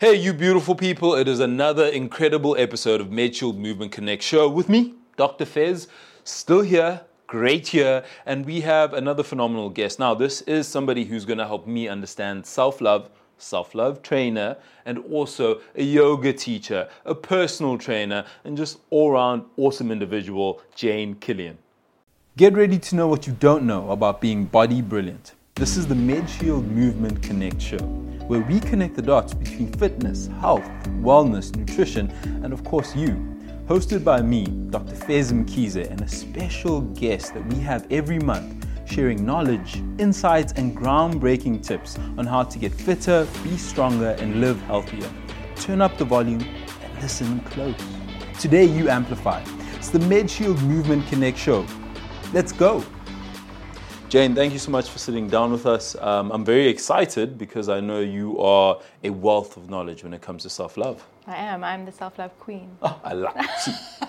Hey, you beautiful people, it is another incredible episode of MedShield Movement Connect show with me, Dr. Fez, still here, great here, and we have another phenomenal guest. Now, this is somebody who's going to help me understand self love, self love trainer, and also a yoga teacher, a personal trainer, and just all round awesome individual, Jane Killian. Get ready to know what you don't know about being body brilliant. This is the MedShield Movement Connect show, where we connect the dots between fitness, health, wellness, nutrition, and of course you. Hosted by me, Dr. Fez Mkhize, and a special guest that we have every month sharing knowledge, insights, and groundbreaking tips on how to get fitter, be stronger, and live healthier. Turn up the volume and listen close. Today, you amplify. It's the MedShield Movement Connect show. Let's go. Jane, thank you so much for sitting down with us. Um, I'm very excited because I know you are a wealth of knowledge when it comes to self love. I am. I'm the self love queen. Oh, I like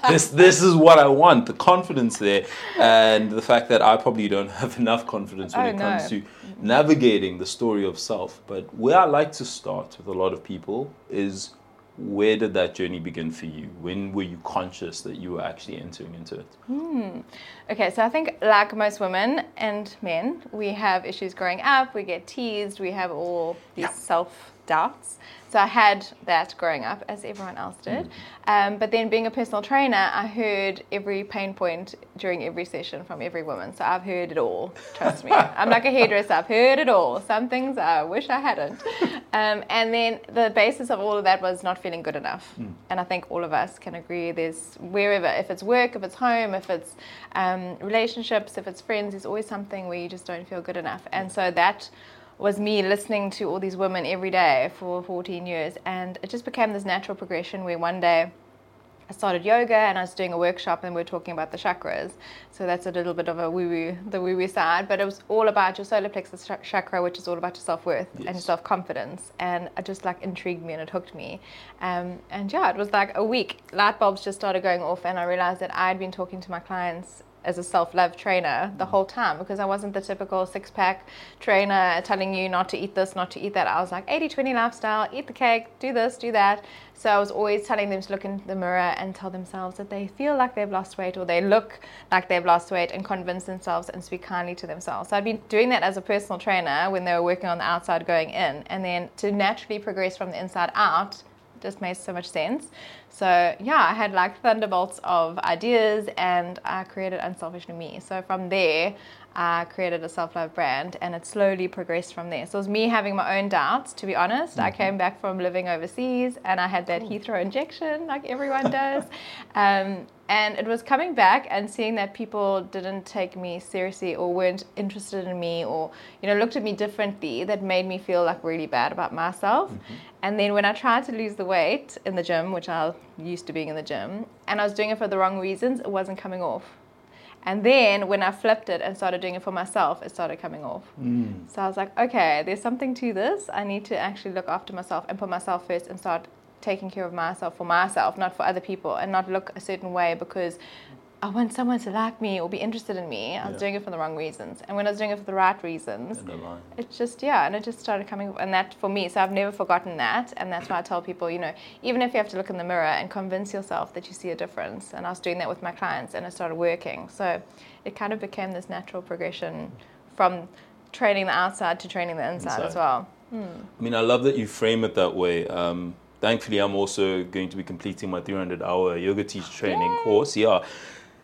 this. This is what I want: the confidence there, and the fact that I probably don't have enough confidence when Oh, it comes no. to navigating the story of self. But where I like to start with a lot of people is where did that journey begin for you? When were you conscious that you were actually entering into it? Hmm. Okay, so I think, like most women and men, we have issues growing up, we get teased, we have all these Yeah. self doubts. So I had that growing up, as everyone else did. Um, but then, being a personal trainer, I heard every pain point during every session from every woman. So I've heard it all, trust me. I'm like a hairdresser, I've heard it all. Some things I wish I hadn't. Um, and then the basis of all of that was not feeling good enough. And I think all of us can agree there's wherever, if it's work, if it's home, if it's um, relationships, if it's friends, there's always something where you just don't feel good enough. And so that was me listening to all these women every day for 14 years. And it just became this natural progression where one day I started yoga and I was doing a workshop and we are talking about the chakras. So that's a little bit of a woo woo, the woo woo side. But it was all about your solar plexus ch- chakra, which is all about your self worth and your self confidence. And it just like intrigued me and it hooked me. Um, and yeah, it was like a week. Light bulbs just started going off and I realized that I'd been talking to my clients as a self-love trainer the whole time because I wasn't the typical six-pack trainer telling you not to eat this, not to eat that. I was like 80-20 lifestyle, eat the cake, do this, do that. So I was always telling them to look in the mirror and tell themselves that they feel like they've lost weight or they look like they've lost weight and convince themselves and speak kindly to themselves. So I'd been doing that as a personal trainer when they were working on the outside going in and then to naturally progress from the inside out just made so much sense. So yeah, I had like thunderbolts of ideas and I created Unselfishly Me. So from there, I created a self-love brand and it slowly progressed from there. So it was me having my own doubts, to be honest. I came back from living overseas and I had that Heathrow injection like everyone does. um, and it was coming back and seeing that people didn't take me seriously or weren't interested in me or you know looked at me differently that made me feel like really bad about myself and then when i tried to lose the weight in the gym which i used to being in the gym and i was doing it for the wrong reasons it wasn't coming off and then when I flipped it and started doing it for myself, it started coming off. Mm. So I was like, okay, there's something to this. I need to actually look after myself and put myself first and start taking care of myself for myself, not for other people, and not look a certain way because I want someone to like me or be interested in me. I was Yeah. doing it for the wrong reasons. And when I was doing it for the right reasons, In the line. it's just yeah and it just started coming and that for me so i've never forgotten that and that's why i tell people you know even if you have to look in the mirror and convince yourself that you see a difference and i was doing that with my clients and it started working so it kind of became this natural progression from training the outside to training the inside, as Inside. well I mean, I love that you frame it that way. Um, thankfully, I'm also going to be completing my 300 hour yoga teacher training course. Yeah,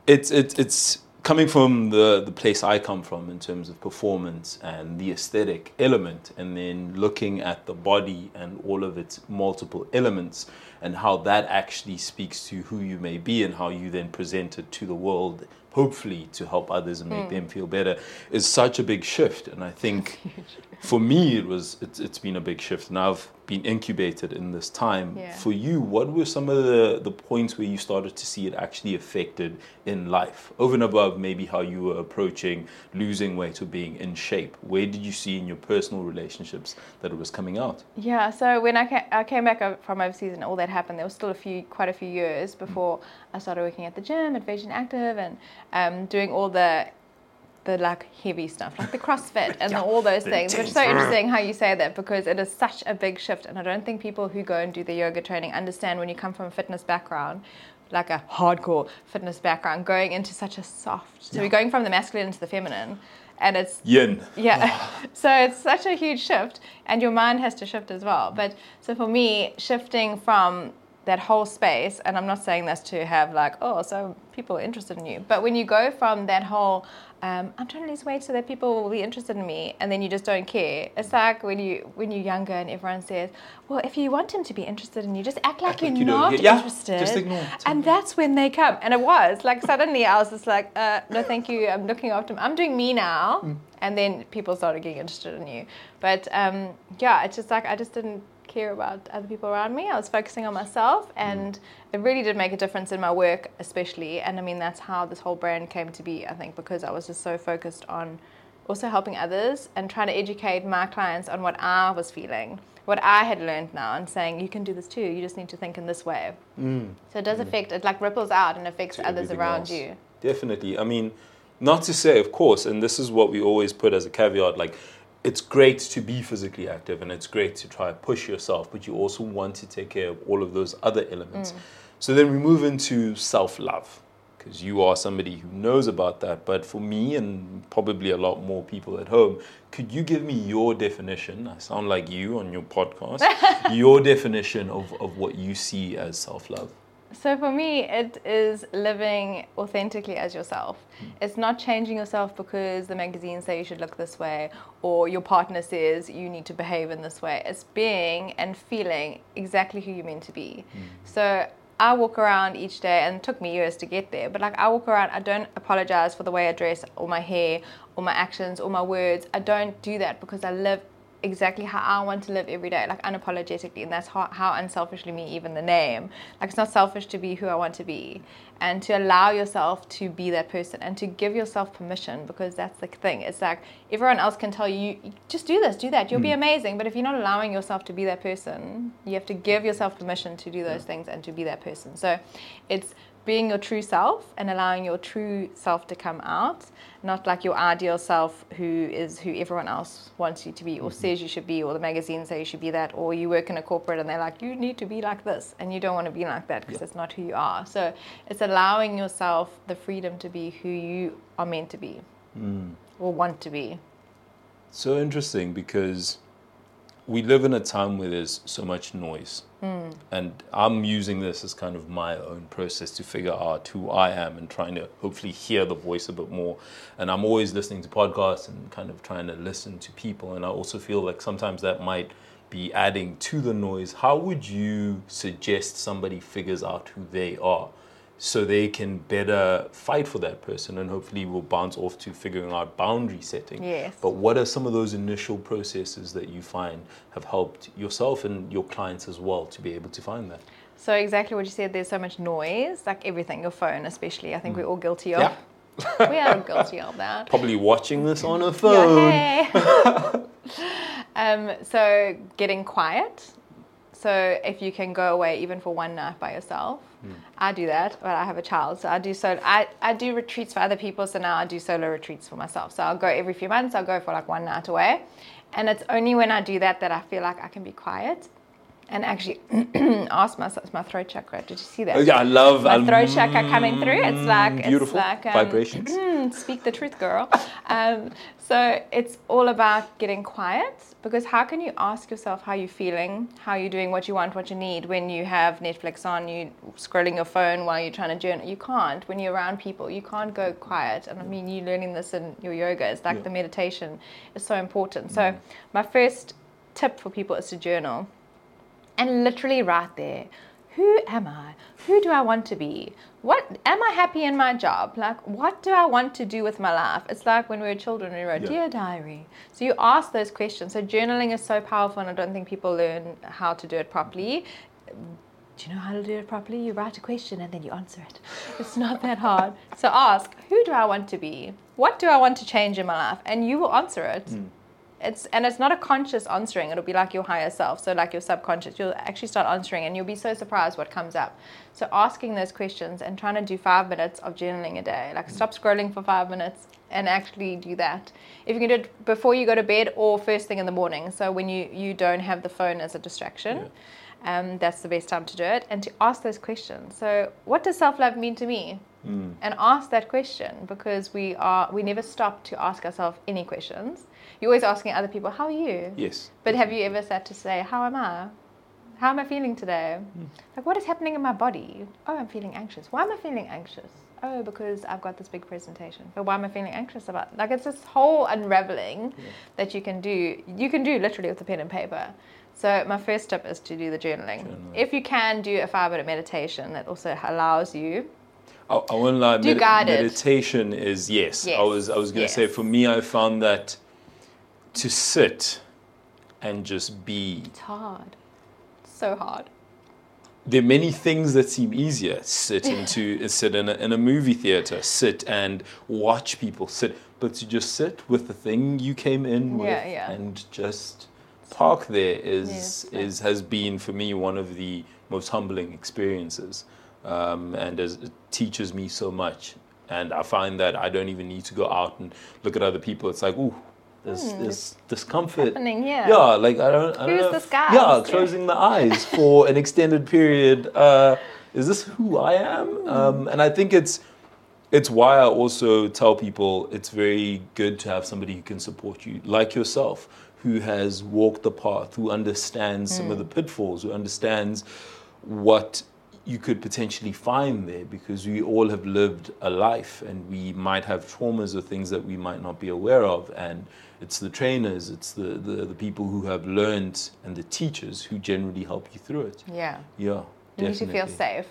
it's it's it's coming from the the place I come from in terms of performance and the aesthetic element, and then looking at the body and all of its multiple elements and how that actually speaks to who you may be and how you then present it to the world hopefully to help others and make hmm. them feel better is such a big shift. And i think for me it was it's, it's been a big shift. And i've been incubated in this time. Yeah. for you what were some of the the points where you started to see it actually affected in life? Over and above maybe how you were approaching losing weight or being in shape. Where did you see in your personal relationships that it was coming out? Yeah, so when I came, I came back from overseas and all that happened, there was still a few, quite a few years before I started working at the gym at Virgin Active and um, doing all the the like heavy stuff, like the CrossFit and the, all those things. Which is so interesting how you say that because it is such a big shift, and I don't think people who go and do the yoga training understand when you come from a fitness background. Like a hardcore fitness background, going into such a soft. So Yeah. you're going from the masculine into the feminine, and it's Yin. yeah. Ah. so it's such a huge shift, and your mind has to shift as well. But so for me, shifting from that whole space, and I'm not saying this to have like, oh, so people are interested in you, but when you go from that whole, um, I'm trying to lose weight so that people will be interested in me, and then you just don't care. It's like when you when you're younger and everyone says, well, if you want him to be interested in you, just act like Act you're like you don't. Yeah, interested. just ignore. And that's when they come. And it was like suddenly I was just like, uh, no, thank you. I'm looking after. I'm doing me now. Mm. And then people started getting interested in you. But um, yeah, it's just like I just didn't care about other people around me. I was focusing on myself, mm. and it really did make a difference in my work, especially. And I mean, that's how this whole brand came to be. I think because I was just so focused on also helping others and trying to educate my clients on what I was feeling, what I had learned now, and saying you can do this too. You just need to think in this way. Mm. So it does mm. affect. It like ripples out and affects others around else. you. Definitely. I mean, not to say, of course, and this is what we always put as a caveat like, it's great to be physically active and it's great to try to push yourself, but you also want to take care of all of those other elements. Mm. So then we move into self love, because you are somebody who knows about that. But for me, and probably a lot more people at home, could you give me your definition? I sound like you on your podcast, your definition of, of what you see as self love. So for me, it is living authentically as yourself. Hmm. It's not changing yourself because the magazines say you should look this way or your partner says you need to behave in this way. It's being and feeling exactly who you're meant to be. Hmm. So I walk around each day, and it took me years to get there. But like I walk around, I don't apologize for the way I dress, or my hair, or my actions, or my words. I don't do that because I live exactly how I want to live every day, like unapologetically, and that's how, how unselfishly me, even the name. Like it's not selfish to be who I want to be, and to allow yourself to be that person, and to give yourself permission, because that's the thing. It's like everyone else can tell you, just do this, do that, you'll be hmm. amazing. But if you're not allowing yourself to be that person, you have to give yourself permission to do those things and to be that person. So it's being your true self and allowing your true self to come out, not like your ideal self who is who everyone else wants you to be or mm-hmm. says you should be, or the magazines say you should be that, or you work in a corporate and they're like, you need to be like this, and you don't want to be like that because it's not who you are. So it's allowing yourself the freedom to be who you are meant to be mm. or want to be. So interesting because we live in a time where there's so much noise. Hmm. And I'm using this as kind of my own process to figure out who I am and trying to hopefully hear the voice a bit more. And I'm always listening to podcasts and kind of trying to listen to people. And I also feel like sometimes that might be adding to the noise. How would you suggest somebody figures out who they are? So they can better fight for that person and hopefully we'll bounce off to figuring out boundary setting. Yes. But what are some of those initial processes that you find have helped yourself and your clients as well to be able to find that? So exactly what you said. There's so much noise, like everything, your phone especially. I think we're all guilty of. Yeah. we are guilty of that. Probably watching this on a phone. Yeah, hey. um, so getting quiet. So if you can go away even for one night by yourself, hmm. I do that. But I have a child, so I do so. I, I do retreats for other people. So now I do solo retreats for myself. So I'll go every few months. I'll go for like one night away, and it's only when I do that that I feel like I can be quiet. And actually, ask my my throat chakra. Did you see that? Yeah, I love my throat chakra coming through. It's like beautiful it's like um, vibrations. mm, speak the truth, girl. Um, so it's all about getting quiet because how can you ask yourself how you're feeling, how you're doing, what you want, what you need when you have Netflix on, you scrolling your phone while you're trying to journal. You can't when you're around people. You can't go quiet. And I mean, you learning this in your yoga. It's like Yeah. the meditation is so important. So my first tip for people is to journal and literally right there who am i? Who do i want to be? What am i happy in my job? Like what do i want to do with my life? It's like when we were children we wrote Yeah. dear diary. So you ask those questions. So journaling is so powerful and i don't think people learn how to do it properly. Do you know how to do it properly? You write a question and then you answer it. It's not that hard. So ask who do i want to be? What do i want to change in my life? And you will answer it hmm. It's and it's not a conscious answering. It'll be like your higher self. So like your subconscious you'll actually start answering and you'll be so surprised what comes up. So asking those questions and trying to do five minutes of journaling a day. Like stop scrolling for five minutes and actually do that. If you can do it before you go to bed or first thing in the morning. So when you you don't have the phone as a distraction Yeah. um, that's the best time to do it and to ask those questions. So what does self-love mean to me Mm. and ask that question because we are we never stop to ask ourselves any questions. You're always asking other people how are you? Yes. but have you ever sat to say how am i? How am i feeling today? Mm. Like what is happening in my body? Oh i'm feeling anxious. Why am i feeling anxious? Oh because i've got this big presentation. But why am i feeling anxious about like it's this whole unraveling that you can do you can do literally with a pen and paper. So my first tip is to do the journaling. Journaling. If you can do a five minute meditation, that also allows you I, I won't lie. Guided. meditation is yes. I was I was going to say for me, I found that to sit and just be. It's hard. It's so hard. There are many things that seem easier. Sit into sit in a, in a movie theater. Sit and watch people. Sit, but to just sit with the thing you came in with Yeah, yeah. and just park there is Yes. is has been for me one of the most humbling experiences, um, and as, it teaches me so much. And I find that I don't even need to go out and look at other people. It's like, ooh, there's there's discomfort. Hmm, happening here. Yeah, like I don't. I don't Who's know this guy? Yeah, closing the eyes for an extended period. Uh, is this who I am? Hmm. Um, and I think it's it's why I also tell people it's very good to have somebody who can support you, like yourself, who has walked the path, who understands some Hmm. of the pitfalls, who understands what you could potentially find there because we all have lived a life and we might have traumas or things that we might not be aware of and it's the trainers it's the, the, the people who have learned and the teachers who generally help you through it Yeah. yeah You need to feel definitely. Safe.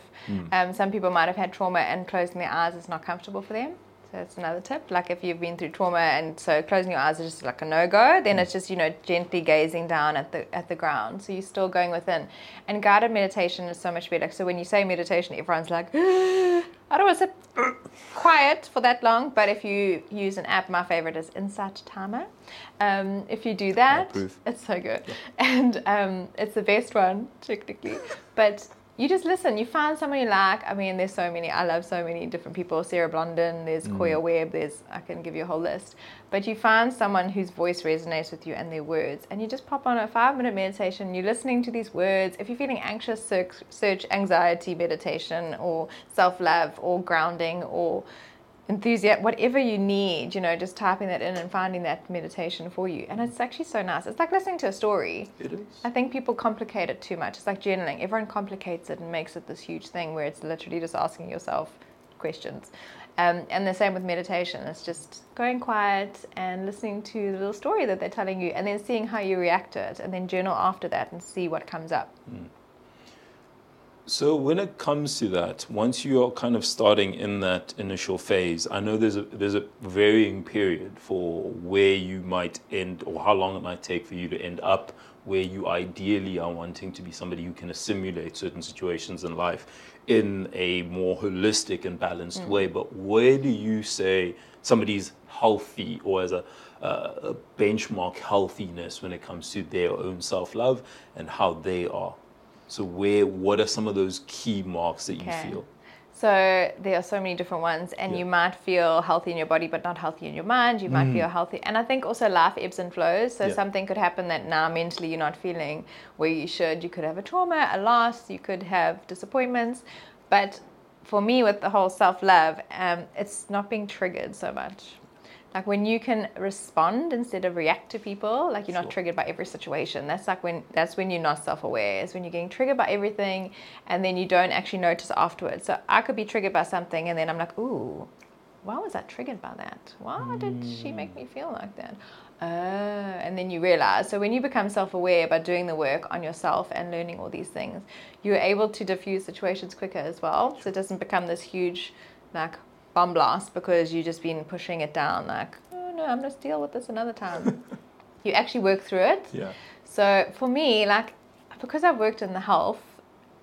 Um, some people might have had trauma and closing their eyes is not comfortable for them. That's another tip. Like if you've been through trauma and so closing your eyes is just like a no go, then it's just you know gently gazing down at the at the ground. So you're still going within. And guided meditation is so much better. So when you say meditation, everyone's like, I don't want to sit quiet for that long. But if you use an app, my favorite is Insight Timer. Um, if you do that, it's so good. And um, it's the best one, technically. But you just listen. You find someone you like. I mean, there's so many. I love so many different people. Sarah Blondin, there's mm. Koya Webb, there's, I can give you a whole list. But you find someone whose voice resonates with you and their words. And you just pop on a five minute meditation. You're listening to these words. If you're feeling anxious, search, search anxiety meditation or self love or grounding or enthusiasm, whatever you need, you know, just typing that in and finding that meditation for you. And it's actually so nice. It's like listening to a story. it is I think people complicate it too much. It's like journaling. Everyone complicates it and makes it this huge thing where it's literally just asking yourself questions. Um, and the same with meditation. It's just going quiet and listening to the little story that they're telling you and then seeing how you react to it and then journal after that and see what comes up. So when it comes to that, once you are kind of starting in that initial phase, I know there's a there's a varying period for where you might end or how long it might take for you to end up where you ideally are wanting to be somebody who can assimilate certain situations in life in a more holistic and balanced way. But where do you say somebody's healthy or as a, uh, a benchmark healthiness when it comes to their own self love and how they are? So where what are some of those key marks that you feel? So there are so many different ones, and Yeah. you might feel healthy in your body, but not healthy in your mind. You might feel healthy, and I think also life ebbs and flows. So Mm. Yeah. something could happen that now mentally you're not feeling where you should. You could have a trauma, a loss. You could have disappointments, but for me, with the whole self love, um, it's not being triggered so much. Like when you can respond instead of react to people, like you're not Sure. triggered by every situation. That's like when that's when you're not self-aware. Is when you're getting triggered by everything, and then you don't actually notice afterwards. So I could be triggered by something, and then I'm like, ooh, why was I triggered by that? Why did she make me feel like that? Oh, and then you realize. So when you become self-aware by doing the work on yourself and learning all these things, you're able to diffuse situations quicker as well. So it doesn't become this huge, like bomb blast because you've just been pushing it down. Like, oh no, I'm gonna deal with this another time. you actually work through it. Yeah. So for me, like, because I've worked in the health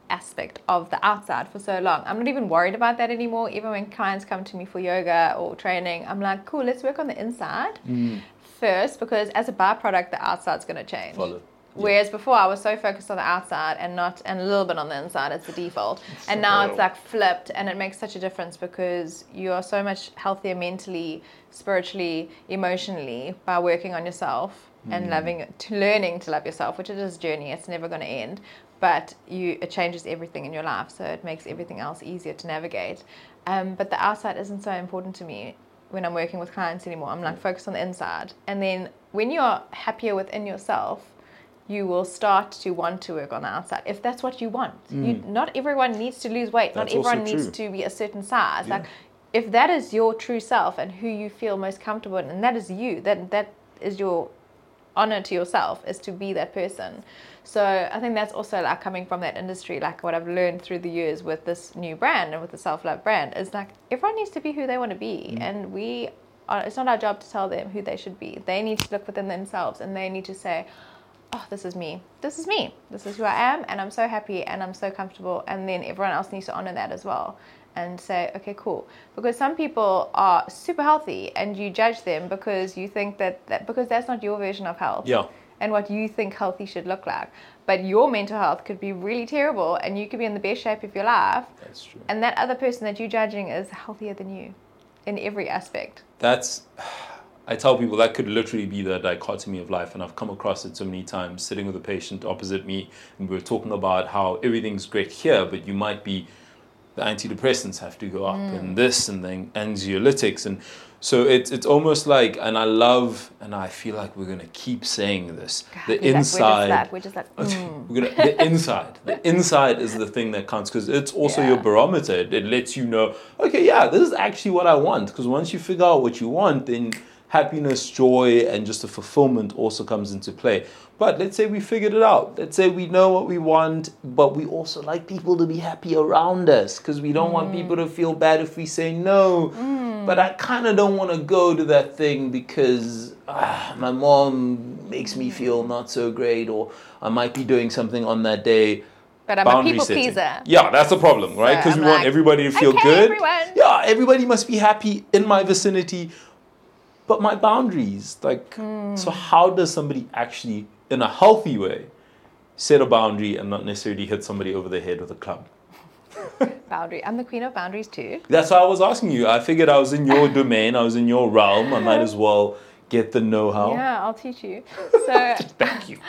aspect of the outside for so long, I'm not even worried about that anymore. Even when clients come to me for yoga or training, I'm like, cool, let's work on the inside. Mm. first because as a byproduct, the outside's going to change. Follow. Whereas before I was so focused on the outside and not and a little bit on the inside, it's the default. and now it's like flipped and it makes such a difference because you are so much healthier mentally, spiritually, emotionally by working on yourself and loving to learning to love yourself, which it is a journey, it's never gonna end. But you it changes everything in your life, so it makes everything else easier to navigate. Um, but the outside isn't so important to me when I'm working with clients anymore. I'm like focused on the inside. And then when you're happier within yourself, you will start to want to work on the outside if that's what you want. You, hmm. not everyone needs to lose weight. That's not everyone needs to be a certain size. Yeah. Like if that is your true self and who you feel most comfortable in, and that is you, that that is your honor to yourself is to be that person. So I think that's also like coming from that industry, like what I've learned through the years with this new brand and with the self love brand is like everyone needs to be who they want to be, hmm. and we. Are, it's not our job to tell them who they should be. They need to look within themselves and they need to say, oh, this is me. This is me. This is who I am, and I'm so happy and I'm so comfortable. And then everyone else needs to honor that as well and say, okay, cool. Because some people are super healthy and you judge them because you think that, that because that's not your version of health Yeah. and what you think healthy should look like. But your mental health could be really terrible and you could be in the best shape of your life. That's true. And that other person that you're judging is healthier than you in every aspect. That's I tell people that could literally be the dichotomy of life, and I've come across it so many times sitting with a patient opposite me, and we are talking about how everything's great here, but you might be the antidepressants have to go up, Mm. and this, and then anxiolytics, and so it's it's almost like, and I love, and I feel like we're gonna keep saying this, the inside. We're just like, we're just like mm. We're gonna, the inside. The inside is the thing that counts because it's also Yeah. your barometer. It, it lets you know, okay, yeah, this is actually what I want. Because once you figure out what you want, then happiness, joy, and just the fulfillment also comes into play. But let's say we figured it out. Let's say we know what we want, but we also like people to be happy around us because we don't want people to feel bad if we say no. But I kind of don't want to go to that thing because ah, my mom makes me feel not so great, or I might be doing something on that day. But I'm a Boundary people setting. pleaser. Yeah, that's the problem, right? So Because we I'm want everybody to feel "Okay, good. everyone." Yeah, everybody must be happy in my vicinity. But my boundaries, like, Hmm. so how does somebody actually, in a healthy way, set a boundary and not necessarily hit somebody over the head with a club? Boundary. I'm the queen of boundaries too. That's why I was asking you. I figured I was in your domain, I was in your realm. I might as well get the know-how. Yeah, I'll teach you. So Thank you.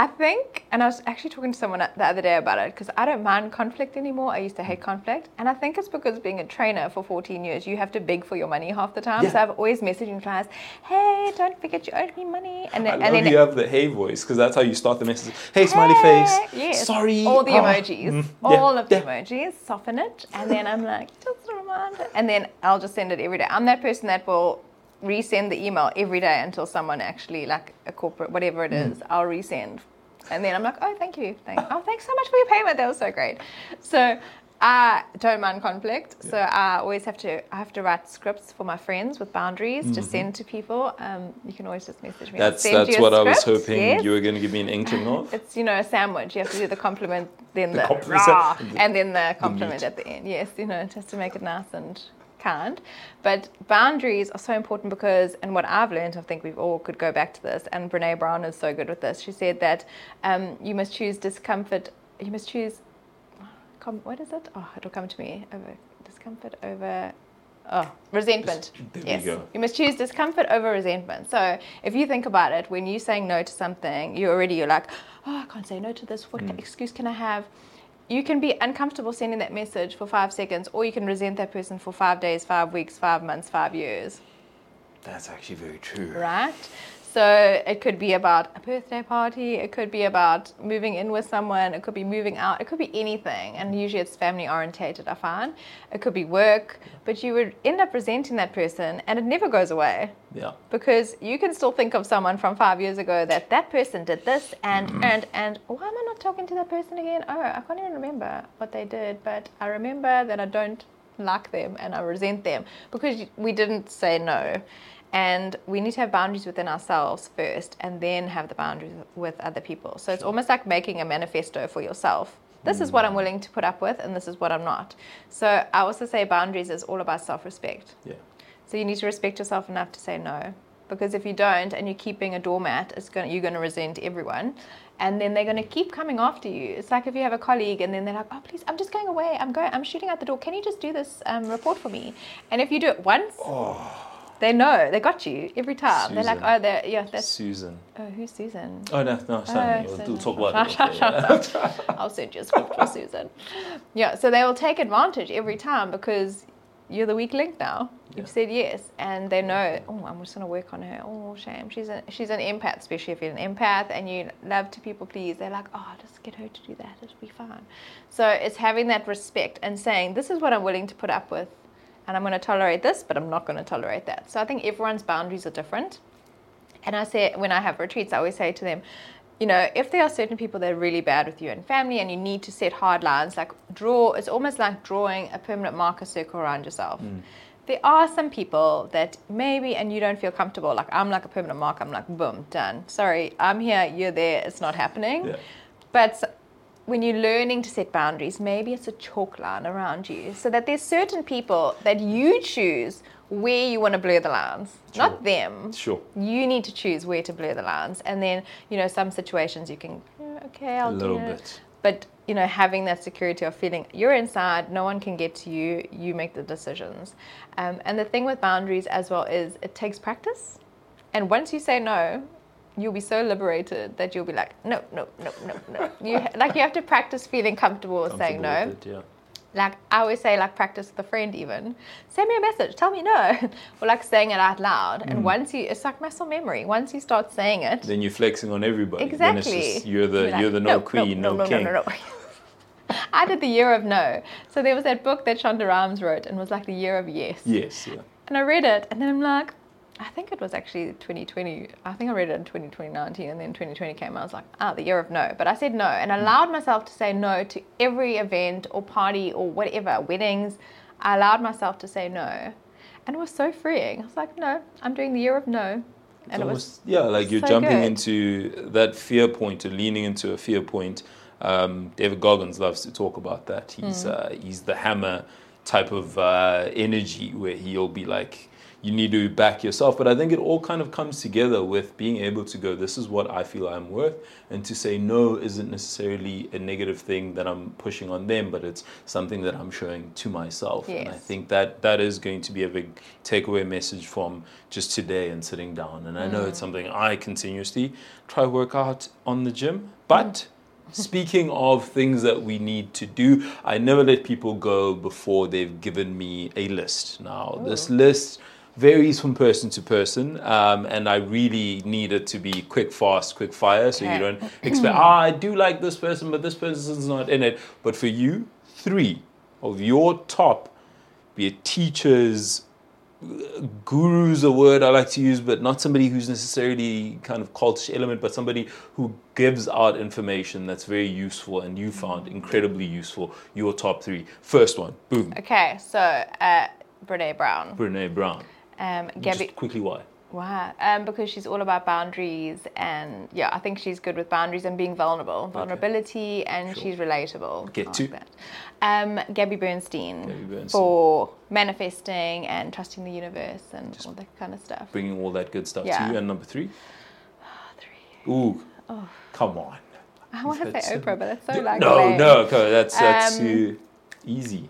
I think, and I was actually talking to someone the other day about it because I don't mind conflict anymore. I used to hate conflict, and I think it's because being a trainer for 14 years, you have to beg for your money half the time. Yeah. So I've always messaging clients, "Hey, don't forget you owe me money," and I then love and then you have the hey voice because that's how you start the message. Hey, smiley face. Yes, Sorry. all the Ah. emojis, Mm, yeah, all of the yeah. emojis, soften it, and then I'm like, just a reminder, and then I'll just send it every day. I'm that person that will resend the email every day until someone actually like a corporate whatever it is, Mm. I'll resend, and then I'm like, oh, thank you, thank, oh, thanks so much for your payment, that was so great. So. I don't mind conflict, so I always have to. I have to write scripts for my friends with boundaries to send to people. Um, you can always just message me. Mm-hmm. That's that's what I was hoping yes. you were going to give me an inkling of. It's you know a sandwich. You have to do the compliment, then The the, compliment, rah, and then the compliment meat. at the end. Yes, you know, just to make it nice and kind. But boundaries are so important because, and what I've learned, I think we've all could go back to this. And Brene Brown is so good with this. She said that um, you must choose discomfort. You must choose. What is it? Oh, it'll come to me. Over discomfort over. Oh, resentment. There we yes. go. You must choose discomfort over resentment. So if you think about it, when you're saying no to something, you already you're like, oh, I can't say no to this. What excuse can I have? You can be uncomfortable sending that message for five seconds, or you can resent that person for five days, five weeks, five months, five years That's actually very true. right? So it could be about a birthday party, it could be about moving in with someone, it could be moving out, it could be anything. And usually it's family orientated, I find. It could be work, but you would end up resenting that person and it never goes away Yeah. because you can still think of someone from five years ago that that person did this and mm-hmm. and and why am I not talking to that person again? Oh, I can't even remember what they did, but I remember that I don't like them and I resent them because we didn't say no. And we need to have boundaries within ourselves first and then have the boundaries with other people. So it's almost like making a manifesto for yourself. This is what I'm willing to put up with and this is what I'm not. So I also say boundaries is all about self respect. Yeah. So you need to respect yourself enough to say no. because if you don't and you keep being a doormat, it's going you're going to resent everyone. And then they're going to keep coming after you. It's like if you have a colleague and then they're like, "Oh, please, I'm just going away. I'm going. I'm shooting out the door. Can you just do this um, report for me?" And if you do it once, they know they got you every time. They're like, Susan. "Oh, they're yeah, that's Susan. oh, who's Susan?" Oh no, no, sorry. Oh, we'll, Susan. we'll talk about it. I'll send you a script for Susan. Yeah, so they will take advantage every time because you're the weak link now. You've Yeah. said yes, and they know. Oh, I'm just gonna work on her. Oh, shame. She's a, she's an empath, especially if you're an empath and you love to people please. They're like, oh, just get her to do that. It'll be fine. So it's having that respect and saying, this is what I'm willing to put up with, and I'm going to tolerate this, but I'm not going to tolerate that. So I think everyone's boundaries are different. And I say, when I have retreats, I always say to them, you know, if there are certain people that are really bad with you and family and you need to set hard lines, like draw, it's almost like drawing a permanent marker circle around yourself. Mm. There are some people that maybe, and you don't feel comfortable, like I'm like a permanent marker, I'm like, boom, done. Sorry, I'm here, you're there, it's not happening. Yeah. But when you're learning to set boundaries, maybe it's a chalk line around you so that there's certain people that you choose where you want to blur the lines, not them. Sure. You need to choose where to blur the lines. And then, you know, some situations you can, "Yeah, okay, I'll A little do it. bit. But, you know, having that security of feeling you're inside, no one can get to you, you make the decisions. Um, and the thing with boundaries as well is it takes practice. And once you say no, you'll be so liberated that you'll be like, no, no, no, no, no. You like you have to practice feeling comfortable with saying no. with it, yeah. Like I always say, like practice with a friend. Even send me a message, tell me no, or like saying it out loud. Mm. And once you, it's like muscle memory. Once you start saying it, Then you're flexing on everybody. Exactly, just, you're the You're like, you're the no, queen, no, no, king. no, no, no. I did the year of no. So there was that book that Shonda Rhimes wrote, and was like the year of yes. Yes, yeah. And I read it, and then I'm like, I think it was actually 2020. I think I read it in 20, 2019, and then 2020 came. I was like, ah, the year of no. But I said no, and allowed myself to say no to every event or party or whatever, weddings. I allowed myself to say no, and it was so freeing. I was like, no, I'm doing the year of no, and it was yeah, like you're so jumping good. into that fear point or leaning into a fear point. Um, David Goggins loves to talk about that. He's Hmm. uh, he's the hammer type of uh, energy where he'll be like, you need to back yourself. But I think it all kind of comes together with being able to go, this is what I feel I'm worth, and to say no isn't necessarily a negative thing that I'm pushing on them, but it's something that I'm showing to myself. And I think that that is going to be a big takeaway message from just today and sitting down. And I know it's mm. something I continuously try to work out on the gym. But mm. speaking of things that we need to do, I never let people go before they've given me a list. Now, this list varies from person to person, um, and I really need it to be quick, fast, quick fire, so you don't expect, ah, I do like this person, but this person's not in it. But for you, three of your top, be it teachers, guru's a word I like to use, but not somebody who's necessarily kind of cultish element, but somebody who gives out information that's very useful and you found incredibly useful. Your top three. First one, boom, okay. So uh, Brene Brown, Brene Brown. Um, Gabby. Just quickly, why? Why? um, because she's all about boundaries, and yeah, I think she's good with boundaries and being vulnerable, vulnerability, and Sure. she's relatable. Get to. like that. Um, Gabby Bernstein, Gabby Bernstein. for manifesting and trusting the universe and all that kind of stuff. Bringing all that good stuff Yeah. to you. And number three, Three. ooh, Oh. come on. I want to say Oprah, but that's so like no, lame. no, okay, that's that's Um, too easy.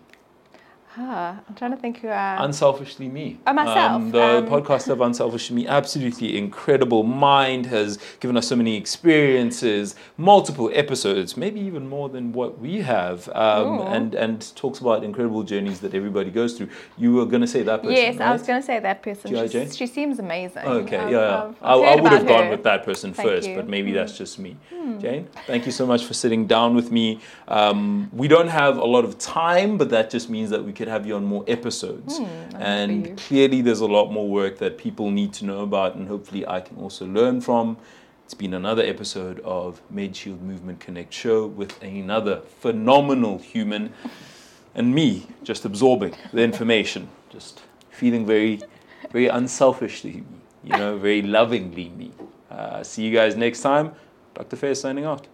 Ah, I'm trying to think who I. Unselfishly Me. Oh, myself, Um, the um, podcast of Unselfishly Me, absolutely incredible. Mind has given us so many experiences, multiple episodes, maybe even more than what we have, um, and and talks about incredible journeys that everybody goes through. You were going to say that person, yes, right? I was going to say that person. G.I. Jane? She seems amazing. Okay, I've- yeah. I've- I, I've I heard would have gone her. with that person Thank first, you. but maybe Mm. that's just me. Jane, thank you so much for sitting down with me. Um, we don't have a lot of time, but that just means that we could have you on more episodes. Mm, and clearly, there's a lot more work that people need to know about, and hopefully, I can also learn from. It's been another episode of MedShield Movement Connect Show with another phenomenal human and me just absorbing the information, just feeling very, very unselfishly me, you know, very lovingly me. Uh, see you guys next time. Dr. Fez signing out.